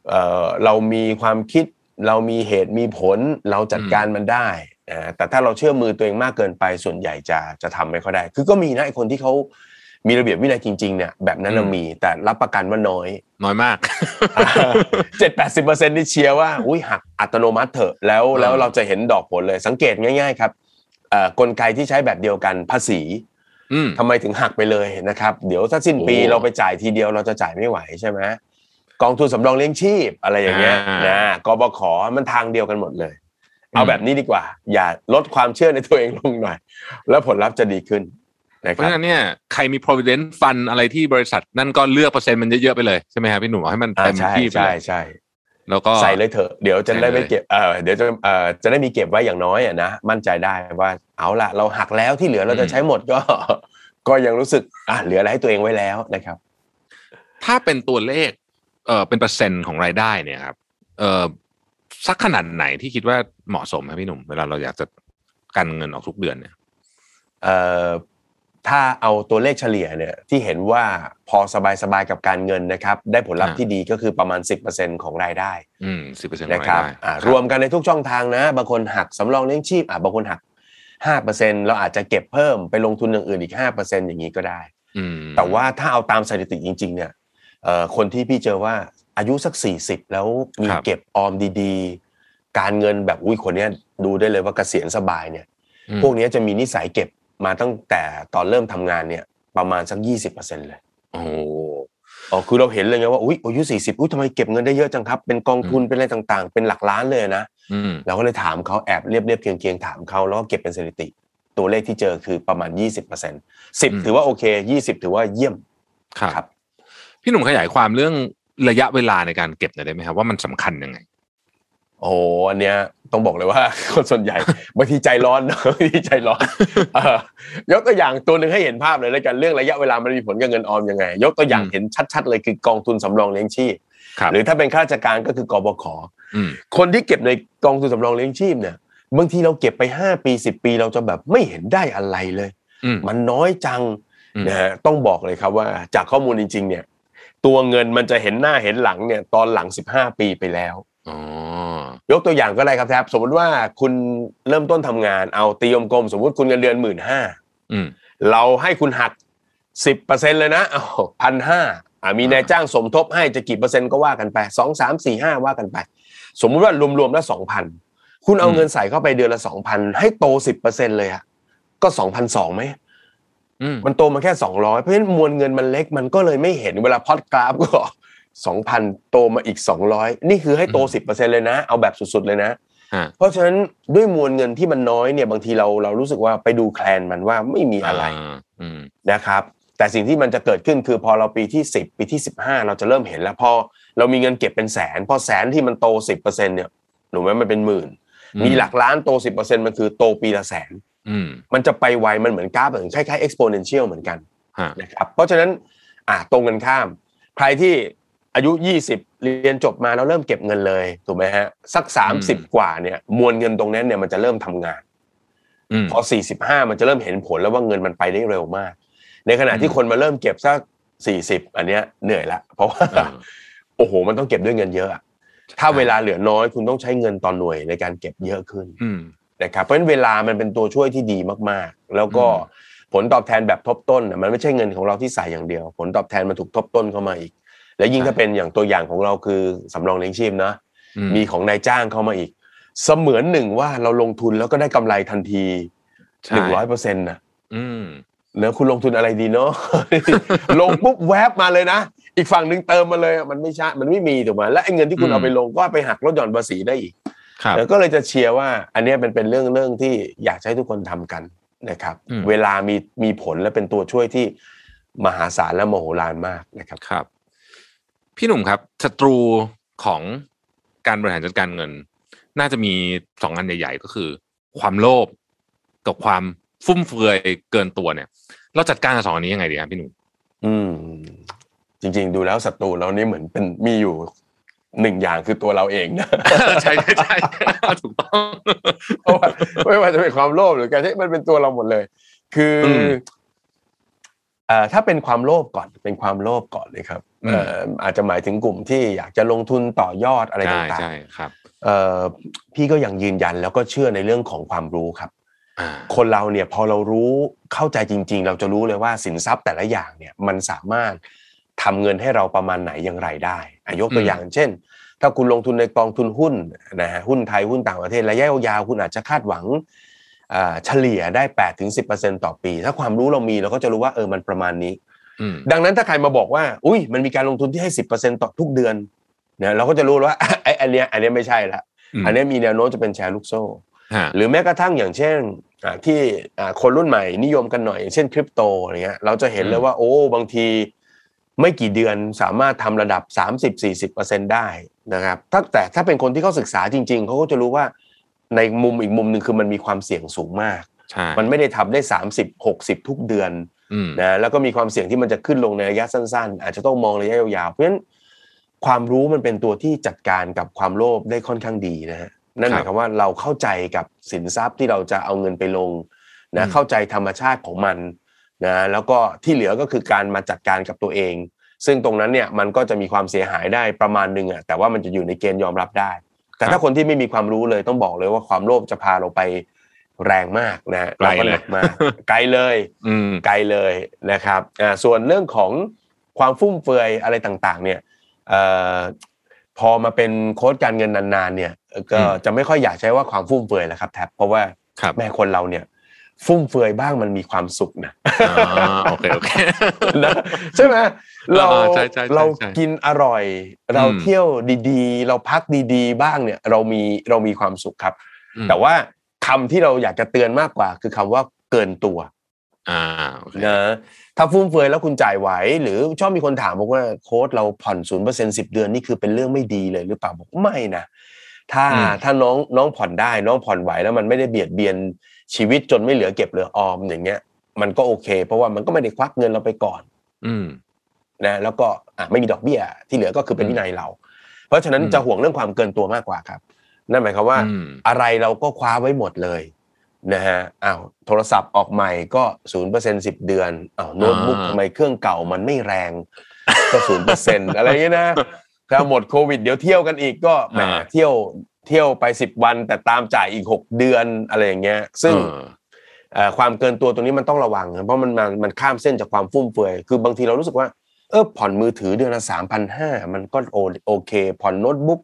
เออเรามีความคิดเรามีเหตุมีผลเราจัดการมันได้ อ่าแต่ถ้าเราเชื่อมือตัวเองมากเกินไปส่วนใหญ่จะจะทำไม่ค่อยได้ คือก็มีนะไอ้คนที่เขามีระเบียบวินัยจริงๆเนี่ยแบบนั้นเรามีแต่รับประกันว่าน้อย น้อยมากเจ็ดแปดสิบเปอร์เซ็นต์ที่เชียร์ว่าอุ้ยหักอัตโนมัติเถอะแล้วอ่าแล้วเราจะเห็นดอกผลเลยสังเกตง่าย ๆ ครับเอ่อกลไกที่ใช้แบบเดียวกันภาษีอืมทำไมถึงหักไปเลยนะครับ เดี๋ยวถ้าสิ้นปีโอ้เราไปจ่ายทีเดียวเราจะจ่ายไม่ไหวใช่ไหมกองทุนสำรองเลี้ยงชีพอะไรอย่างเงี้ยอ่านนะกบขมันทางเดียวกันหมดเลย เอาแบบนี้ดีกว่า อย่าลดความเชื่อในตัวเองลงหน่อย แล้วผลลัพธ์จะดีขึ้นนะเพคราะรับฉะนั้นเนี่ยใครมี provident fund อะไรที่บริษัทนั่นก็เลือกเปอร์เซ็นต์มันเยอะๆไปเลยใช่ไหมครับพี่หนุ่มเอาให้มันอ่าเต็มใช่ที่ไปใช่เลยใช่แล้วก็ใส่เลยเถอะเดี๋ยวจะใส่ได้ไม่เลยเก็บเออเดี๋ยวจะเออจะได้มีเก็บไว้อย่างน้อยอะนะมั่นใจได้ว่าเอาละเราหักแล้วที่เหลือเราจะใช้หมดก็ ก็ยังรู้สึกอะเหลืออะไรให้ตัวเองไว้แล้วนะครับ ถ้าเป็นตัวเลขเออเป็นเปอร์เซ็นต์ของรายได้เนี่ยครับเออ สักขนาดไหนที่คิดว่าเหมาะสมครับพี่หนุ่ม เวลาเราอยากจะกันเงินออกทุกเดือนเนี่ยเอ่อถ้าเอาตัวเลขเฉลี่ยเนี่ยที่เห็นว่าพอสบายๆกับการเงินนะครับ ได้ผลลัพธ์อ่าที่ดีก็คือประมาณ 10%ของรายได้ อืมสิบเปอร์เซ็นต์นะรายครับได้อ่ารวมกันในทุกช่องทางนะ บางคนหักสำรองเลี้ยงชีพอะบางคนหัก5%เราอาจจะเก็บเพิ่มไปลงทุนอย่างอื่นอีก5%อย่างนี้ก็ได้อืมแต่ว่าถ้าเอาตามสถิติจริง ๆ เนี่ยเอ่อคนที่พี่เจอว่า อายุสัก40แล้วมีเก็บออมดีๆ การเงินแบบอุ้ยคนเนี้ยดูได้เลยว่าเกษียณสบายเนี่ยอืมพวกเนี้ยจะมีนิสัยเก็บมาตั้งแต่ตอนเริ่มทำงานเนี่ย ประมาณสัก20%เลยโอ้โหอ๋อคือเราเห็นเลยไงว่าอุ้ยอายุ40อุ้ยทำไมเก็บเงินได้เยอะจังครับ เป็นกองทุนเป็นอะไรต่างๆ เป็นหลักล้านเลยนะอืมเราก็เลยถามเขาแอบเรียบเรียบๆเคียงเคียงๆถามเขาแล้วก็เก็บเป็นสถิติ ตัวเลขที่เจอคือประมาณ20% 10ถือว่าโอเค20ถือว่าเยี่ยมครับครับ พี่หนุ่มขยายความเรื่อง ระยะเวลาในการเก็บหน่อยได้ไหมครับว่ามันสำคัญยังไงโอ้โหอันเนี้ยต้องบอกเลยว่าคนส่วนใหญ่บางทีใจร้อนนะบางทีใจร้อนเออยกตัวอย่างตัวหนึ่งให้เห็นภาพเลยแล้วกันเรื่องระยะเวลามันมีผลกับเงินออมยังไง ยกตัวอย่างอืมเห็นชัด ๆ เลยคือกองทุนสำรองเลี้ยงชีพครับหรือถ้าเป็นข้าราชการก็คือกบขอืมคนที่เก็บในกองทุนสำรองเลี้ยงชีพเนี่ยบางทีเราเก็บไป 5 ปี 10 ปีเราจะแบบไม่เห็นได้อะไรเลยอืมมันน้อยจังอืมนะฮะต้องบอกเลยครับว่าจากข้อมูลจริงๆเนี่ย ตัวเงินมันจะเห็นหน้าเห็นหลังเนี่ยตอนหลัง 15 ปีไปแล้วอ๋อยกตัวอย่างก็ได้ครับแทบสมมติว่าคุณเริ่มต้นทำงานเอาตีกลมๆสมมติคุณเงินเดือนหมื่นห้าอืมเราให้คุณหักสิบเปอร์เซ็นเลยนะเอาพันห้าอ่ามีนายจ้างสมทบให้จะกี่เปอร์เซ็นต์ก็ว่ากันไปสองสามสี่ห้าว่ากันไป สมมุติว่ารวมๆแล้วสองพันคุณเอาอืมเงินใส่เข้าไปเดือนละสองพันให้โตสิบเปอร์เซ็นเลยอะก็สองพันสองไหมอืม มันโตมาแค่สองร้อยเพราะฉะนั้นมวลเงินมันเล็กมันก็เลยไม่เห็นเวลาพอดกราฟก็สองพันโตมาอีกสองร้อยนี่คือให้โตสิบเปอร์เซ็นเลยนะ เอาแบบสุดๆเลยนะฮะเพราะฉะนั้นด้วยมวลเงินที่มันน้อยเนี่ยบางทีเราเรารู้สึกว่าไปดูแคลนมันว่าไม่มีอะไราอืมนะครับ แต่สิ่งที่มันจะเกิดขึ้นคือพอเราปีที่10ปีที่15เราจะเริ่มเห็นแล้วพอเรามีเงินเก็บเป็นแสน พอแสนที่มันโต10%เนี่ยหนูไหมมันเป็นหมื่นอืมมีหลักล้านโต10%มันคือโตปีละแสนอื มมันจะไปไวมันเหมือนกราฟเหมือนคล้ายๆ exponential เหมือนกันฮะนะครับเพราะฉะนั้นอะตรงกันข้าม ใครที่อายุ 20 เรียนจบมาแล้วเริ่มเก็บเงินเลยถูกไหมฮะสัก 30 กว่าเนี่ยมวลเงินตรงนั้นเนี่ยมันจะเริ่มทำงานอืมพอ 45 มันจะเริ่มเห็นผลแล้วว่าเงินมันไปได้เร็วมาก ในขณะที่อืมคนมาเริ่มเก็บสัก 40 อันเนี้ยเหนื่อยละเพราะว่าเออโอ้โห มันต้องเก็บด้วยเงินเยอะอะถ้าเวลาเหลือน้อยคุณต้องใช้เงินต่อหน่วยในการเก็บเยอะขึ้นอืม นะครับเพราะฉะนั้นเวลามันเป็นตัวช่วยที่ดีมากๆ แล้วก็อืมผลตอบแทนแบบทบต้นน่ะมันไม่ใช่เงินของเราที่ใส่อย่างเดียว ผลตอบแทนมันถูกทบต้นเข้ามาอีก และยิ่งถ้าเป็นอย่างตัวอย่างของเราคือสำรองเลี้ยงชีพนะอืมีของนายจ้างเข้ามาอีก เสมือนหนึ่งว่าเราลงทุนแล้วก็ได้กำไรทันทีใช่หนึ่งร้อยเปอร์เซ็นต์นะอืมเนอะคุณลงทุนอะไรดีเนาะลงปุ๊บแวบมาเลยนะ อีกฝั่งหนึ่งเติมมาเลยอะมันไม่ใช่มันไม่มีถูกไหมและไอ้เงินที่คุณอืมเอาไปลงก็ไปหักลดหย่อนภาษีได้อีกครับ แล้วก็เลยจะเชียร์ว่า อันเนี้ยเป็นเป็นเรื่องเรื่องที่อยากจะให้ทุกคนทำกันนะครับอืมเวลามีมีผลและเป็นตัวช่วยที่มหาศาลและมโหฬารมากนะครับครับ พี่หนุ่มครับศัตรูของการบริหารจัดการเงิน น่าจะมีสองอันใหญ่ ๆ ก็คือ ความโลภกับความฟุ่มเฟือยเกินตัวเนี่ย เราจัดการกับสองอันนี้ยังไงดีครับพี่หนุ่มอืม จริง ๆ ดูแล้วศัตรูเรานี่เหมือนเป็นมีอยู่ หนึ่งอย่างคือตัวเราเองนะใช่ใช่ใช่ถูกต้องเพราะว่าไม่ว่าจะเป็นความโลภหรือการที่มันเป็นตัวเราหมดเลย คืออมเอ่อถ้าเป็นความโลภก่อนเป็นความโลภก่อนเลยครับอืมเอ่ออาจจะหมายถึงกลุ่มที่อยากจะลงทุนต่อยอดอะไรใช่ต่างใช่ครับๆเอ่อพี่ก็ยังยืนยันแล้วก็เชื่อในเรื่องของความรู้ครับอ่าคนเราเนี่ยพอเรารู้เข้าใจจริง ๆ เราจะรู้เลยว่าสินทรัพย์แต่ละอย่างเนี่ยมันสามารถ ทำเงินให้เราประมาณไหนอย่างไรได้อะยกตัวอย่างเช่น ถ้าคุณลงทุนในกองทุนหุ้นนะฮะหุ้นไทยหุ้นต่างประเทศระยะยาวๆคุณอาจจะคาดหวังอ่าเฉลี่ยได้8ถึง10%ต่อปี ถ้าความรู้เรามีเราก็จะรู้ว่าเออมันประมาณนี้อืมดังนั้นถ้าใครมาบอกว่า อุ้ยมันมีการลงทุนที่ให้10%ต่อทุกเดือนเนี่ยเราก็จะรู้แล้วว่าไอ้อันเนี้ยอันเนี้ยไม่ใช่ละอืมอันเนี้ยมีแนวโน้มจะเป็นแชร์ลูกโซ่ฮะหรือแม้กระทั่งอย่างเช่นอ่าที่อ่าคนรุ่นใหม่นิยมกันหน่อยอย่างเช่นคริปโตอะไรเงี้ยเราจะเห็นเลยว่าโอ้บางที ไม่กี่เดือนสามารถทำระดับ 30-40%ได้นะครับถ้าแต่ถ้าเป็นคนที่เขาศึกษาจริง ๆเขาก็จะรู้ว่าในมุมอีกมุมหนึ่งคือมันมีความเสี่ยงสูงมากใช่มันไม่ได้ทำได้ 30-60 ทุกเดือนอืมนะแล้วก็มีความเสี่ยงที่มันจะขึ้นลงในระยะสั้น ๆ อาจจะต้องมองระยะยาวๆเพราะฉะนั้นความรู้มันเป็นตัวที่จัดการกับความโลภได้ค่อนข้างดีนะฮะนั่นหมายความว่าเราเข้าใจกับสินทรัพย์ที่เราจะเอาเงินไปลงนะเข้าใจธรรมชาติของมัน นะแล้วก็ที่เหลือก็คือการมาจัดการกับตัวเอง ซึ่งตรงนั้นเนี่ยมันก็จะมีความเสียหายได้ประมาณหนึ่งอะแต่ว่ามันจะอยู่ในเกณฑ์ยอมรับได้ แต่ถ้าคนที่ไม่มีความรู้เลยต้องบอกเลยว่าความโลภจะพาเราไปแรงมากนะฮะไกลเลยแวหนัมากไกลเลยอืมไกลเลยนะครับอ่าส่วนเรื่องของความฟุ่มเฟือยอะไรต่างๆ เนี่ยเอ่อพอมาเป็นโค้ดการเงินนานๆ เนี่ย ก็อืมจะไม่ค่อยอยากใช้ว่าความฟุ่มเฟือยแหละครับแท็บเพราะว่าครับแม่คนเราเนี่ย ฟุ่มเฟือยบ้างมันมีความสุขนะอ่าโอเคโอเคนะใช่ไหมเราอ่าใช่ใช่ใช่เราใช่กินอร่อย เราอืมเที่ยวดีๆ เราพักดีๆ บ้างเนี่ย เรามีเรามีความสุขครับอืมแต่ว่าคำที่เราอยากจะเตือนมากกว่า คือคำว่าเกินตัวอ่าโอเคนะถ้าฟุ่มเฟือยแล้วคุณจ่ายไหว หรือชอบมีคนถามบอกว่าโค้ดเราผ่อนศูนย์เปอร์เซ็นสิบเดือนนี่คือเป็นเรื่องไม่ดีเลยหรือเปล่าบอกไม่นะถ้าอืมถ้าน้องน้องผ่อนได้น้องผ่อนไหวแล้วมันไม่ได้เบียดเบียน ชีวิตจนไม่เหลือเก็บเหลือออมอย่างเงี้ย มันก็โอเค เพราะว่ามันก็ไม่ได้ควักเงินเราไปก่อน อืมนะแล้วก็อะไม่มีดอกเบี้ย ที่เหลือก็คือเป็นวินัยเรา เพราะฉะนั้นอืมจะห่วงเรื่องความเกินตัวมากกว่าครับ นั่นหมายความว่าอืมอะไรเราก็คว้าไว้หมดเลยนะฮะอ้าวโทรศัพท์ออกใหม่ก็ศูนย์เปอร์เซ็นสิบเดือนอ้าวโน้ตบุ๊กอ่าทำไมเครื่องเก่ามันไม่แรงก็ศูนย์เปอร์เซ็นอะไรอย่างเงี้ยนะถ้าหมดโควิดเดี๋ยวเที่ยวกันอีกก็แหมเที่ยว เที่ยวไปสิบวันแต่ตามจ่ายอีกหกเดือนอะไรอย่างเงี้ย ซึ่งเออเอ่อความเกินตัวตรงนี้มันต้องระวังครับเพราะมันมันมันข้ามเส้นจากความฟุ่มเฟือยคือบางทีเรารู้สึกว่าเออผ่อนมือถือเดือนละสามพันห้ามันก็โอโอเค ผ่อนโน้ตบุ๊ก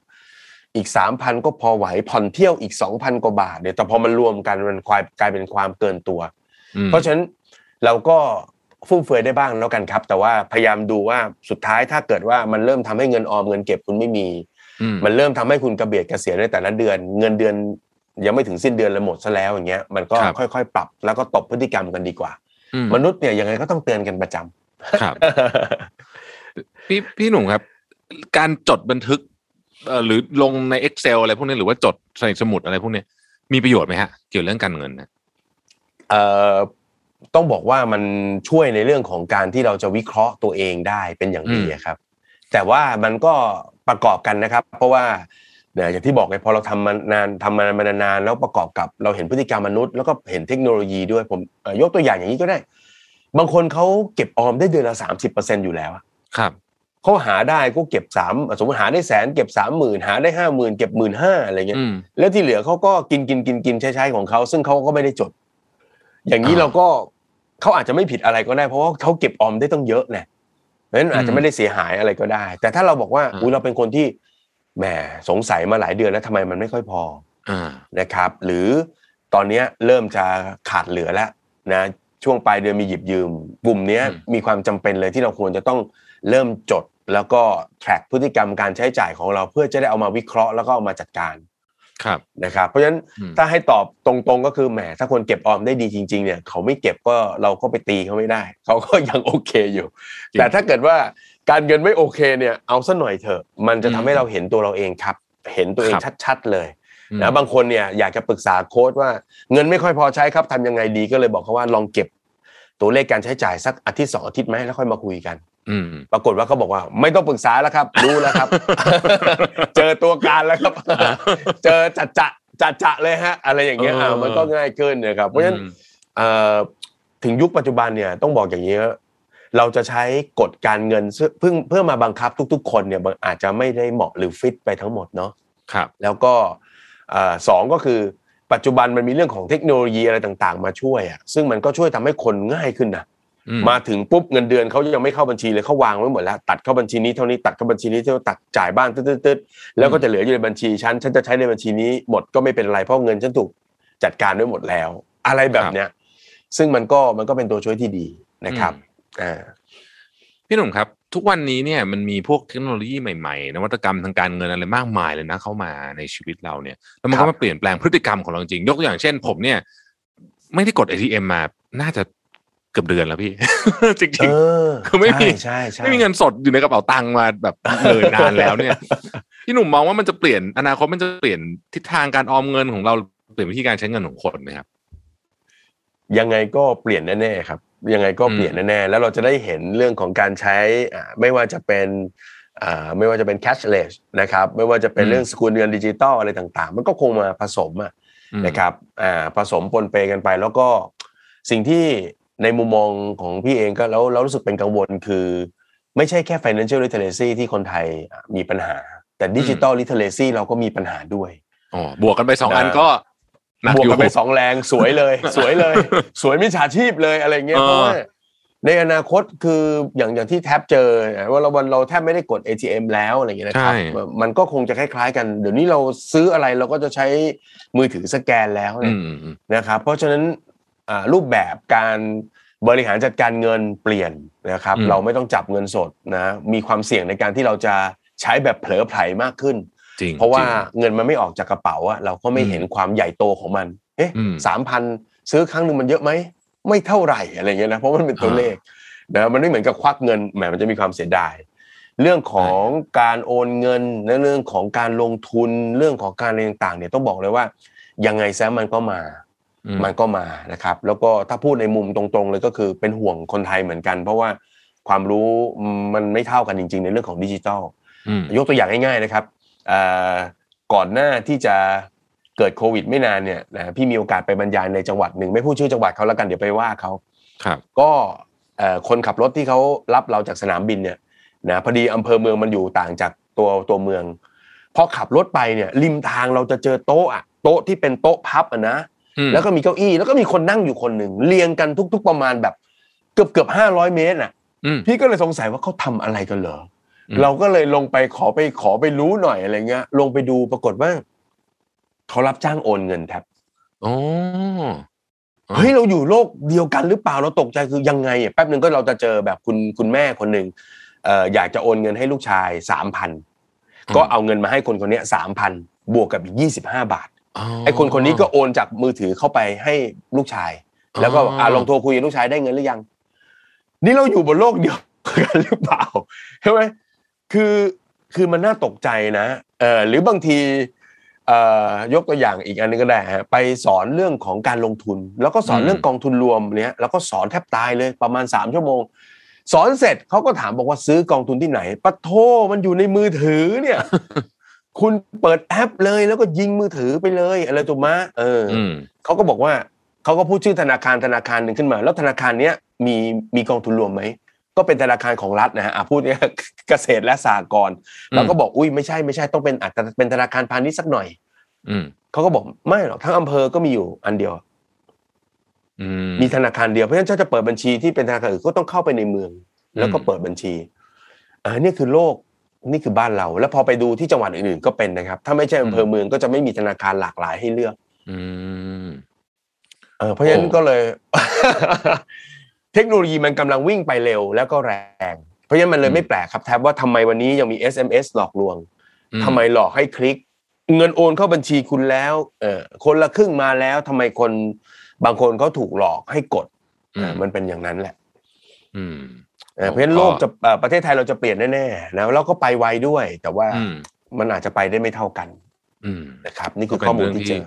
อีกสามพันก็พอไหวผ่อนเที่ยวอีกสองพันกว่าบาทเนี่ยแต่พอมันรวมกันมันกลายกลายเป็นความเกินตัวอืมเพราะฉะนั้นเราก็ฟุ่มเฟือยได้บ้างแล้วกันครับ แต่ว่าพยายามดูว่าสุดท้ายถ้าเกิดว่ามันเริ่มทำให้เงินออมเงินเก็บคุณไม่มีอื มมันเริ่มทำให้คุณกระเบียดกระเสียในแต่ละเดือน เงินเดือนยังไม่ถึงสิ้นเดือนเลยหมดซะแล้วอย่างเงี้ยมันก็ครับค่อยๆ ปรับแล้วก็ตบพฤติกรรมกันดีกว่าอืมมนุษย์เนี่ยยังไงก็ต้องเตือนกันประจำครับ พี่พี่หนุ่มครับ การจดบันทึกเอ่อหรือลงใน Excel อะไรพวกนี้หรือว่าจดใส่สมุดอะไรพวกนี้มีประโยชน์ไหมฮะ เกี่ยวเรื่องการเงินนะเอ่อต้องบอกว่ามันช่วยในเรื่องของการที่เราจะวิเคราะห์ตัวเองได้เป็นอย่างดีอะครับ แต่ว่ามันก็ประกอบกันนะครับ เพราะว่าเนี่ยอย่างที่บอกไงพอเราทำมานานทำมามานานๆแล้วประกอบกับเราเห็นพฤติกรรมมนุษย์แล้วก็เห็นเทคโนโลยีด้วยผมเอ่อยกตัวอย่างอย่างนี้ก็ได้ บางคนเขาเก็บออมได้เดือนละสามสิบเปอร์เซ็นอยู่แล้วอะครับเขาหาได้ก็เก็บสามสมมติหาได้แสนเก็บสามหมื่นหาได้ห้าหมื่นเก็บหมื่นห้าอะไรเงี้ยอืมแล้วที่เหลือเขาก็กินกินกินกินใช้ใช้ของเขาซึ่งเขาก็ไม่ได้จด อย่างนี้อ่าเราก็เขาอาจจะไม่ผิดอะไรก็ได้ เพราะว่าเขาเก็บออมได้ต้องเยอะเนี่ยเพราะฉะ นั้นอาจจะไม่ได้เสียหายอะไรก็ได้ แต่ถ้าเราบอกว่าอ่าอุ้ยเราเป็นคนที่แหมสงสัยมาหลายเดือนแล้วทำไมมันไม่ค่อยพออ่านะครับ หรือตอนเนี้ยเริ่มจะขาดเหลือแล้วนะช่วงปลายเดือนมีหยิบยืม กลุ่มเนี้ยอืมมีความจำเป็นเลยที่เราควรจะต้องเริ่มจดแล้วก็ track พฤติกรรมการใช้จ่ายของเราเพื่อจะได้เอามาวิเคราะห์แล้วก็เอามาจัดการ ครับนะครับ เพราะฉะนั้นอืมถ้าให้ตอบตรงๆก็คือแหมถ้าคนเก็บออมได้ดีจริง ๆ เนี่ย เขาไม่เก็บก็เราก็ไปตีเขาไม่ได้ เขาก็ยังโอเคอยู่จริงแต่ถ้าเกิดว่าการเงินไม่โอเคเนี่ยเอาซะหน่อยเถอะ มันจะทำอืมให้เราเห็นตัวเราเองครับ เห็นตัวเองครับชัดๆเลยอืมนะบางคนเนี่ยอยากจะปรึกษาโค้ดว่าเงินไม่ค่อยพอใช้ครับทำยังไงดีก็เลยบอกเขาว่าลองเก็บตัวเลขการใช้จ่ายสักอาทิตย์สองอาทิตย์ไหมแล้วค่อยมาคุยกันอืม ปรากฏว่าเขาบอกว่า ไม่ต้องปรึกษาแล้วครับ รู้แล้วครับ เจอตัวการแล้วครับ เจอจัดจะจัดจะเลยฮะ อะไรอย่างเงี้ยเอออ่ามันก็ง่ายขึ้นนะครับ เพราะฉะนั้นอืมเอ่อถึงยุคปัจจุบันเนี่ยต้องบอกอย่างนี้ว่าเราจะใช้กฎการเงินซึ่งเพิ่งเพื่อมาบังคับทุก ๆ คนเนี่ยมันอาจจะไม่ได้เหมาะหรือฟิตไปทั้งหมดเนาะครับ แล้วก็เอ่อสองก็คือปัจจุบันมันมีเรื่องของเทคโนโลยีอะไรต่างๆ มาช่วยอะซึ่งมันก็ช่วยทำให้คนง่ายขึ้นนะอื มาถึงปุ๊บเงินเดือนเขายังไม่เข้าบัญชีเลยเขาวางไว้หมดแล้ว ตัดเข้าบัญชีนี้เท่านี้ตัดเข้าบัญชีนี้เท่าตัดจ่ายบ้างตึ๊ดๆๆแล้วก็จะเหลืออยู่ในบัญชีฉันฉันจะใช้ในบัญชีนี้หมดก็ไม่เป็นไรเพราะเงินฉันถูกจัดการไว้หมดแล้ว อะไรแบบเนี้ย ซึ่งมันก็มันก็เป็นตัวช่วยที่ดีนะครับอ่าพี่หนุ่มครับ ทุกวันนี้เนี่ยมันมีพวกเทคโนโลยีใหม่ๆ นวัตกรรมทางการเงินอะไรมากมายเลยนะเข้ามาในชีวิตเราเนี่ยแล้วมันครัก็บมาเปลี่ยนแปลงพฤติกรรมของเราจริงยกตัวอย่างเช่น ผมเนี่ย ไม่ได้กด ATM มาน่าจะ เกือบเดือนแล้วพี่จเอริงอคือไม่มีใช่ใช่ๆไม่มีเงินสดอยู่ในกระเป๋าตังค์มาแบบเลยนานแล้วเนี่ยพี่หนุ่มมองว่ามันจะเปลี่ยนอนาคตมันจะเปลี่ยนทิศทางการออมเงินของเราเปลี่ยนวิธีการใช้เงินของคนไหมครับ ยังไงก็เปลี่ยนแน่ๆครับ ยังไงก็เปลี่ยนแน่ๆแล้วเราจะได้เห็นเรื่องของการใช้อ่าไม่ว่าจะเป็นอ่าไม่ว่าจะเป็น cashless นะครับไม่ว่าจะเป็นอืมเรื่องสกุลเงินดิจิตอลอะไรต่างๆ มันก็คงมาผสมอะอืมนะครับอ่าผสมปนเปกันไปแล้วก็สิ่งที่ ในมุมมองของพี่เองก็แล้วแล้วรู้สึกเป็นกังวลคือ ไม่ใช่แค่ financial literacy ที่คนไทยอะมีปัญหา แต่ digital literacy เราก็มีปัญหาด้วยอ๋อบวกกันไปสองนะอันก็หนักบวกอยู่กันไปสองแรงสวยเลย สวยเลย สวยมิจฉาชีพเลยอะไรเงี้ยเออเพราะว่าในอนาคตคืออย่างอย่างที่แท็บเจอว่าเราวันเราแทบไม่ได้กด ATM แล้วอะไรเงี้ยนะครับใช่มันก็คงจะคล้ายๆกัน เดี๋ยวนี้เราซื้ออะไรเราก็จะใช้มือถือสแกนแล้วอืเนี่ยมอืมอืมนะครับเพราะฉะนั้นอ่า รูปแบบการบริหารจัดการเงินเปลี่ยนนะครับ เราไม่ต้องจับเงินสดนะมีความเสี่ยงในการที่เราจะใช้แบบเผลอไผลมากขึ้นจริงเพราะว่าจงเงินมันไม่ออกจากกระเป๋าอะเราก็ไม่อืมเห็นความใหญ่โตของมันเอ๊ะอืมสามพันซื้อครั้งหนึ่งมันเยอะไหมไม่เท่าไหร่อะไรเงี้ยนะเพราะมันเป็นตัวอ่าเลขนะมันไม่เหมือนกับควักเงินแหมมันจะมีความเสียดาย เรื่องของการโอนเงินและเรื่องของการลงทุนเรื่องของการอะไรต่างๆเนี่ยต้องบอกเลยว่ายังไงซะมันก็มาอื มันก็มานะครับ แล้วก็ถ้าพูดในมุมตรงๆเลยก็คือเป็นห่วงคนไทยเหมือนกัน เพราะว่าความรู้มันไม่เท่ากันจริง ๆ ในเรื่องของดิจิทัลอืมยกตัวอย่างง่ายๆนะครับเอ่อก่อนหน้าที่จะเกิดโควิด ไม่นานเนี่ยนะพี่มีโอกาสไปบรรยายในจังหวัดหนึ่งไม่พูดชื่อจังหวัดเขาแล้วกันเดี๋ยวไปว่าเขาครับ ก็เอ่อคนขับรถที่เขารับเราจากสนามบินเนี่ยนะพอดีอำเภอเมืองมันอยู่ต่างจากตัวตัวเมืองพอขับรถไปเนี่ยริมทางเราจะเจอโต๊ะอะโต๊ะที่เป็นโต๊ะพับอะนะอืม แล้วก็มีเก้าอี้แล้วก็มีคนนั่งอยู่คนหนึ่งเรียงกันทุก ๆ ประมาณแบบ เกือบเกือบห้าร้อยเมตรน่ะอืมพี่ก็เลยสงสัยว่าเขาทำอะไรกันเหรออมเราก็เลยลงไปขอไปขอไปรู้หน่อยอะไรเงี้ย ลงไปดูปรากฏว่าเขารับจ้างโอนเงินแทบโอ้เฮ้ยเราอยู่โลกเดียวกันหรือเปล่าเราตกใจคือยังไงอะแป๊บหนึ่งก็เราจะเจอแบบคุณคุณแม่คนหนึ่งเอ่ออยากจะโอนเงินให้ลูกชายสามพันก็เอาเงินมาให้คนคนเนี้สามพันบวกกับอีกยี่สิบห้าบาท ไอ้คนคนนี้ก็โอนจากมือถือเข้าไปให้ลูกชาย แล้วก็บอกอ่าลองโทรคุยกับลูกชายได้เงินหรือยัง นี่เราอยู่บนโลกเดียวกันหรือเปล่าใช่ไหมคือคือมันน่าตกใจนะเออหรือบางทีเอ่อยกตัวอย่างอีกอันนึงก็ได้ฮะไปสอนเรื่องของการลงทุน แล้วก็สอนอืมเรื่องกองทุนรวมเนี้ยแล้วก็สอนแทบตายเลยประมาณสามชั่วโมง สอนเสร็จเขาก็ถามบอกว่าซื้อกองทุนที่ไหนปะโทมันอยู่ในมือถือเนี่ย คุณเปิดแอปเลยแล้วก็ยิงมือถือไปเลยอะไรถูกไหมเออออืมเขาก็บอกว่าเขาก็พูดชื่อธนาคารธนาคารหนึ่งขึ้นมา แล้วธนาคารเนี้ยมีมีกองทุนรวมไหมก็เป็นธนาคารของรัฐนะฮะอะพูดเนี่ยเกษตรและสหกรณ์เราก็บอกอุ้ยไม่ใช่ไม่ใช่ต้องเป็นอาจจะเป็นธนาคารพาณิชย์สักหน่อย อืมเขาก็บอกไม่หรอกทั้งอำเภอก็มีอยู่อันเดียวอืมมีธนาคารเดียวเพราะฉะนั้นถ้าจะเปิดบัญชีที่เป็นธนาคารอื่นก็ต้องเข้าไปในเมือง แล้วก็อืมเปิดบัญชีอ่านี่คือโลก นี่คือบ้านเรา แล้วพอไปดูที่จังหวัดอื่นๆก็เป็นนะครับ ถ้าไม่ใช่อำเภอเมืองก็จะไม่มีธนาคารหลากหลายให้เลือก อืมเออเพราะฉะนั้นโอ้ก็เลย เทคโนโลยีมันกำลังวิ่งไปเร็วแล้วก็แรง เพราะฉะนั้นมันเลยไม่แปลกครับแทบว่าทำไมวันนี้ยังมี SMS หลอกลวงอืทำไมหลอกให้คลิก เงินโอนเข้าบัญชีคุณแล้วเออคนละครึ่งมาแล้วทำไมคนบางคนเขาถูกหลอกให้กดอือ่ามมันเป็นอย่างนั้นแหละ อืม เออเพราะฉะนั้นก็โลกจะเอ่อประเทศไทยเราจะเปลี่ยนแน่ๆนะแล้วก็ไปไวด้วย แต่ว่าอืมมันอาจจะไปได้ไม่เท่ากันอืมนะครับ นี่คือก็เป็นข้อมูลเรื่องที่ที่เจอ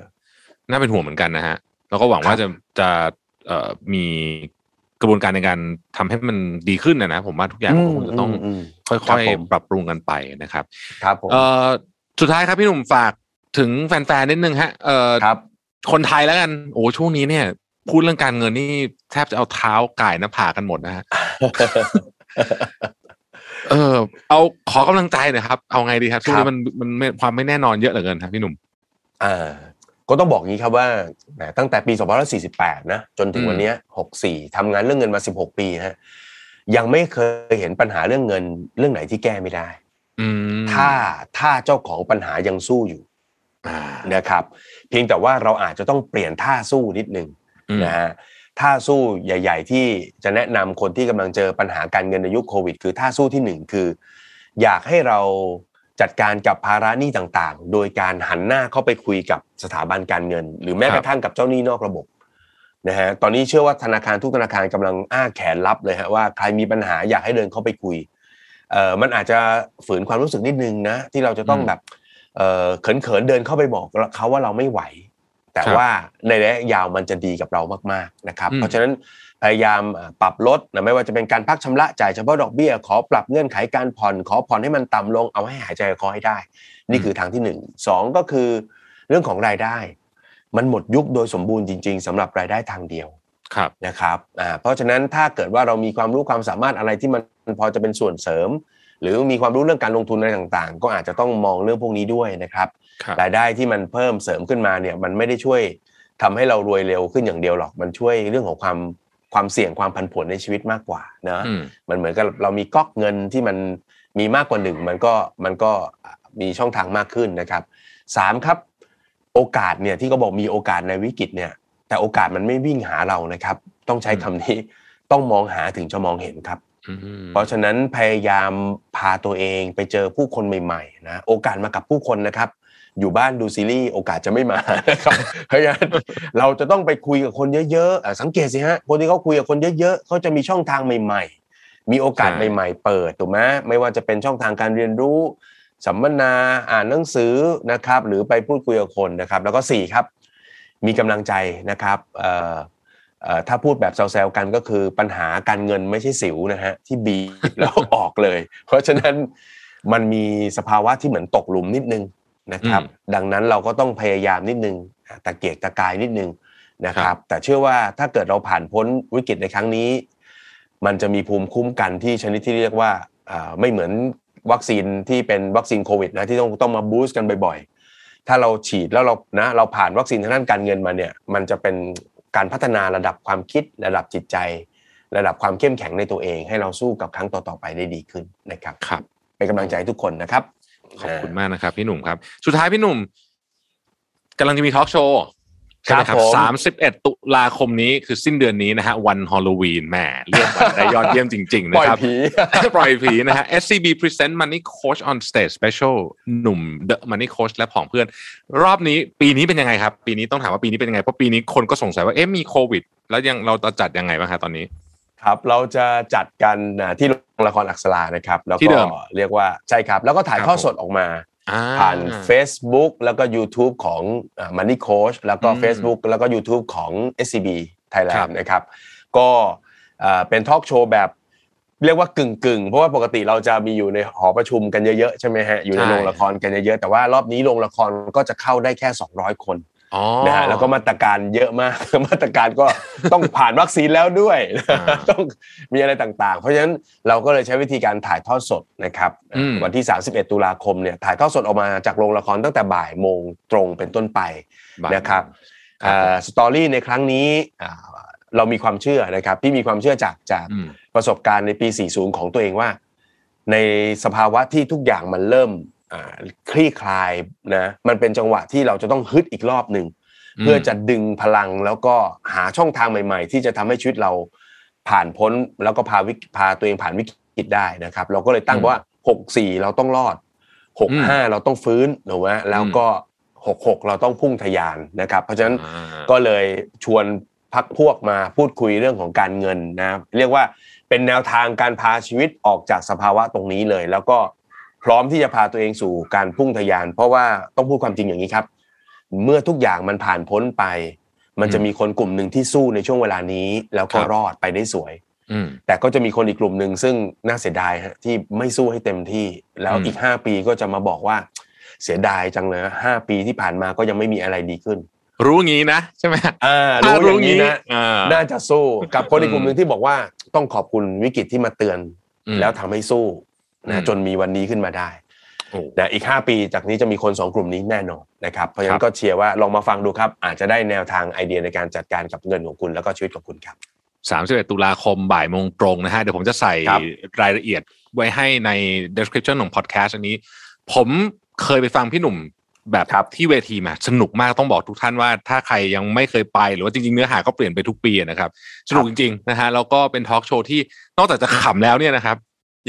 น่าเป็นห่วงเหมือนกันนะฮะแล้วก็หวังว่าครัจะบจะเอ่อมีกระบวนการในการทำให้มันดีขึ้นนะนะผมว่าทุกอย่างคงจะต้องอืมค่ครัอยบผมๆปรับปรุงกันไปนะครับ ครับผมเอ่อสุดท้ายครับพี่หนุ่มฝากถึงแฟนๆนิดนึงฮะเอ่อครับคนไทยแล้วกันโอ้ช่วงนี้เนี่ย พูดเรื่องการเงินนี่แทบจะเอาเท้าก่ายหน้าผากกันหมดนะฮะเออ เอาขอกำลังใจหน่อยครับ เอาไงดีครับช่วงครันี้บมันมันไม่ความไม่แน่นอนเยอะเหลือเกินครับพี่หนุ่มอ่าก็ต้องบอกงี้ครับว่าแหมตั้งแต่ปี 2548 นะ จนถึงอืมวันเนี้ย64 ทำงานเรื่องเงินมา 16 ปีฮะยังไม่เคยเห็นปัญหาเรื่องเงินเรื่องไหนที่แก้ไม่ได้อืมถ้าถ้าเจ้าของปัญหายังสู้อยู่อ่านะครับ เพียงแต่ว่าเราอาจจะต้องเปลี่ยนท่าสู้นิดนึงอืม นะฮะท่าสู้ใหญ่ ๆ ที่จะแนะนำคนที่กำลังเจอปัญหาการเงินในยุคโควิด คือท่าสู้ที่หนึ่งคือ อยากให้เราจัดการกับภาระหนี้ต่างๆ โดยการหันหน้าเข้าไปคุยกับสถาบันการเงิน หรือแม้กระทั่งกับเจ้าหนี้นอกระบบนะฮะตอนนี้เชื่อว่าธนาคารทุกธนาคารกำลังอ้าแขนรับเลยฮะว่าใครมีปัญหาอยากให้เดินเข้าไปคุยเอ่อมันอาจจะฝืนความรู้สึกนิดนึงนะที่เราจะต้องอืมแบบเอ่อเขินๆเดินเข้าไปบอกเขาว่าเราไม่ไหว แต่ครับว่าในระยะยาวมันจะดีกับเรามากๆนะครับอืมเพราะฉะนั้นพยายามอ่าปรับลดนะไม่ว่าจะเป็นการพักชำระจ่ายเฉพาะดอกเบี้ย ขอปรับเงื่อนไขการผ่อนขอผ่อนให้มันต่ำลงเอาให้หายใจคอให้ได้ นี่คือทางที่หนึ่งสองก็คือเรื่องของรายได้ มันหมดยุคโดยสมบูรณ์จริง ๆสำหรับรายได้ทางเดียวครับนะครับอ่าเพราะฉะนั้นถ้าเกิดว่าเรามีความรู้ความสามารถอะไรที่มันพอจะเป็นส่วนเสริม หรือมีความรู้เรื่องการลงทุนอะไรต่างๆ ก็อาจจะต้องมองเรื่องพวกนี้ด้วยนะครับครับรายได้ที่มันเพิ่มเสริมขึ้นมาเนี่ยมันไม่ได้ช่วยทำให้เรารวยเร็วขึ้นอย่างเดียวหรอก มันช่วยเรื่องของความความเสี่ยงความผันผวนในชีวิตมากกว่านะอืมมันเหมือนกับเรามีก๊อกเงินที่มันมีมากกว่าหนึ่งมันก็มันก็มีช่องทางมากขึ้นนะครับสามครับ โอกาสเนี่ยที่เขาบอกมีโอกาสในวิกฤตเนี่ย แต่โอกาสมันไม่วิ่งหาเรานะครับ ต้องใช้คำนี้ต้องมองหาถึงจะมองเห็นครับอืม เพราะฉะนั้นพยายามพาตัวเองไปเจอผู้คนใหม่ๆนะโอกาสมากับผู้คนนะครับ อยู่บ้านดูซีรีส์โอกาสจะไม่มานะครับเพราะฉะนั้นเราจะต้องไปคุยกับคนเยอะๆอะสังเกตสิฮะคนที่เขาคุยกับคนเยอะๆเขาจะมีช่องทางใหม่ ๆ มีโอกาสใหม่ ๆ เปิดถูกไหมไม่ว่าจะเป็นช่องทางการเรียนรู้สัมมนาอ่านหนังสือนะครับ หรือไปพูดคุยกับคนนะครับ แล้วก็สี่ครับมีกำลังใจนะครับเอ่อเอ่อ ถ้าพูดแบบแซวๆกันก็คือปัญหาการเงินไม่ใช่สิวนะฮะที่บีบแล้วออกเลย เพราะฉะนั้นมันมีสภาวะที่เหมือนตกหลุมนิดนึงนะครับ ดังนั้นเราก็ต้องพยายามนิดนึงตะเกียกตะกายนิดนึงนะครับ แต่เชื่อว่าถ้าเกิดเราผ่านพ้นวิกฤตในครั้งนี้ มันจะมีภูมิคุ้มกันที่ชนิดที่เรียกว่าอ่าไม่เหมือนวัคซีนที่เป็นวัคซีนโควิดนะที่ต้องต้องมาบูสต์กันบ่อยๆ ถ้าเราฉีดแล้วเรานะเราผ่านวัคซีนทางด้านการเงินมาเนี่ย มันจะเป็น การพัฒนาระดับความคิดระดับจิตใจ ระดับความเข้มแข็งในตัวเอง ให้เราสู้กับครั้งต่อๆไปได้ดีขึ้นนะครับครับเป็นกำลังใจให้ทุกคนนะครับขอบคุณมากนะครับ พี่หนุ่มครับ สุดท้ายพี่หนุ่มกำลังจะมีทอล์กโชว์ ใช่ไหมครับผมสามสิบเอ็ดตุลาคมนี้คือสิ้นเดือนนี้นะฮะวันฮอลโลวีนแหมเรียกว่าได้ยอดเยี่ยมจริงๆปล่นะอยครับผีปล่อยผีนะฮะ SCB Present Money Coach on Stage Special หนุ่ม The Money Coach และผองเพื่อน รอบนี้ปีนี้เป็นยังไงครับ ปีนี้ต้องถามว่าปีนี้เป็นยังไง เพราะปีนี้คนก็สงสัยว่าเอ๊ะมีโควิด แล้วยังเราจะจัดยังไงบ้างคะตอนนี้ครับเราจะจัดกันนะที่โรงละครอักษรานะครับ แล้วที่ก็เดิมเรียกว่าใช่ครับ แล้วก็ถ่ายครับทอดสดออกมาอ่า ผ่าน Facebook แล้วก็ YouTube ของอ่า Money Coach แล้วก็อืม Facebook แล้วก็ YouTube ของ SCB ครั Thailand บนะครับ ก็อ่าเป็นทอล์กโชว์แบบเรียกว่ากึ่งกึ่งๆเพราะว่าปกติเราจะมีอยู่ในหอประชุมกันเยอะๆใช่ไหมฮะอยู่ในใช่โรงละครกันเยอะๆแต่ว่ารอบนี้โรงละครก็จะเข้าได้แค่ 200 คนอ๋อ นะฮะแล้วก็มาตรการเยอะมากมาตรการก็ต้องผ่านวัคซีนแล้วด้วยอ่าต้องมีอะไรต่างๆ เพราะฉะนั้นเราก็เลยใช้วิธีการถ่ายทอดสดนะครับอืมวันที่ 31 ตุลาคมเนี่ยถ่ายทอดสดออกมาจากโรงละครตั้งแต่บ่ายโมงตรงเป็นต้นไปายนะครับครับผมอ่าสตอรี่ในครั้งนี้อ่าเรามีความเชื่อนะครับพี่มีความเชื่อจากจากอืมประสบการณ์ในปี 40 ของตัวเองว่า ในสภาวะที่ทุกอย่างมันเริ่มอ่า คลี่คลายนะมันเป็นจังหวะที่เราจะต้องฮึดอีกรอบหนึ่งเพื่อจะดึงพลังแล้วก็หาช่องทางใหม่ ๆ ที่จะทำให้ชีวิตเราผ่านพ้นแล้วก็พาวิกพาตัวเองผ่านวิกฤตได้นะครับ เราก็เลยตั้งอืมว่า64เราต้องรอด65เราต้องฟื้นถูกไหมแล้วก็66เราต้องพุ่งทะยานนะครับ เพราะฉะนั้นอ่าก็เลยชวนพักพวกมาพูดคุยเรื่องของการเงินนะเรียกว่าเป็นแนวทางการพาชีวิตออกจากสภาวะตรงนี้เลย แล้วก็ พร้อมที่จะพาตัวเองสู่การพุ่งทะยาน เพราะว่าต้องพูดความจริงอย่างนี้ครับ เมื่อทุกอย่างมันผ่านพ้นไป มันจะมีคนกลุ่มหนึ่งที่สู้ในช่วงเวลานี้ แล้วก็ครับรอดไปได้สวยอืมแต่ก็จะมีคนอีกกลุ่มหนึ่งซึ่งน่าเสียดายฮะที่ไม่สู้ให้เต็มที่ แล้วอืมอีกห้าปีก็จะมาบอกว่า เสียดายจังเลยห้าปีที่ผ่านมาก็ยังไม่มีอะไรดีขึ้น รู้งี้นะใช่ไหมอ่าถ้ารู้อย่างนี้นะอ่าน่าจะสู้กับคนอีกอืมกลุ่มหนึ่งที่บอกว่าต้องขอบคุณวิกฤตที่มาเตือนอืมแล้วทำให้สู้อื นะมจนมีวันนี้ขึ้นมาได้โอ้นะอีก 5 ปีจากนี้จะมีคน 2 กลุ่มนี้แน่นอนนะครับเพราะฉะนั้ครันบก็เชียร์ว่าลองมาฟังดูครับ อาจจะได้แนวทางไอเดียในการจัดการกับเงินของคุณแล้วก็ชีวิตของคุณครับ31ตุลาคมบ่ายโมงตรงนะฮะเดี๋ยวผมจะใส่ครับรายละเอียดไว้ให้ใน description ของ podcast อันนี้ ผมเคยไปฟังพี่หนุ่มแบบครับที่เวทีมาสนุกมากต้องบอกทุกท่านว่า ถ้าใครยังไม่เคยไปหรือว่าจริงๆเนื้อหาก็เปลี่ยนไปทุกปีนะครับ สนุกจริงๆนะฮะแล้วก็เป็นทอล์กโชว์ที่นอกจากจะขำแล้วเนี่ยนะครับ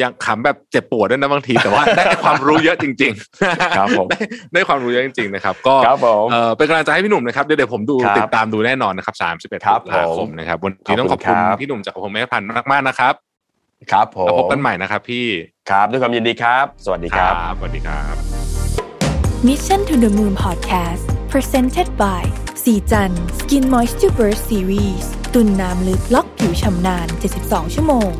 ยังขำแบบเจ็บปวดด้วยนะบางทีแต่ว่าได้ความรู้เยอะจริงๆครับผมได้ได้ความรู้เยอะจริงๆนะครับ ก็ครับผมเออเป็นกำลังใจให้พี่หนุ่มนะครับเดี๋ยวเดี๋ยวผมดูครับติดตามดูแน่นอนนะครับ31ครับตุลาคมนะครับวันนี้ต้องขอบขอบคุคุณณครับพี่หนุ่มจากรพงศ์เมฆพันธ์มากๆนะครับ ครับผแล้วพบมกันใหม่นะครับ พี่ครับด้วยความยินดีครับ สวัสดีครับสวัสดีครับ Mission to the Moon Podcast Presented by สีจัน Skin Moisture Burst Series ตุ่นน้ำลึกล็อกผิวชำนาน 72 ชั่วโมง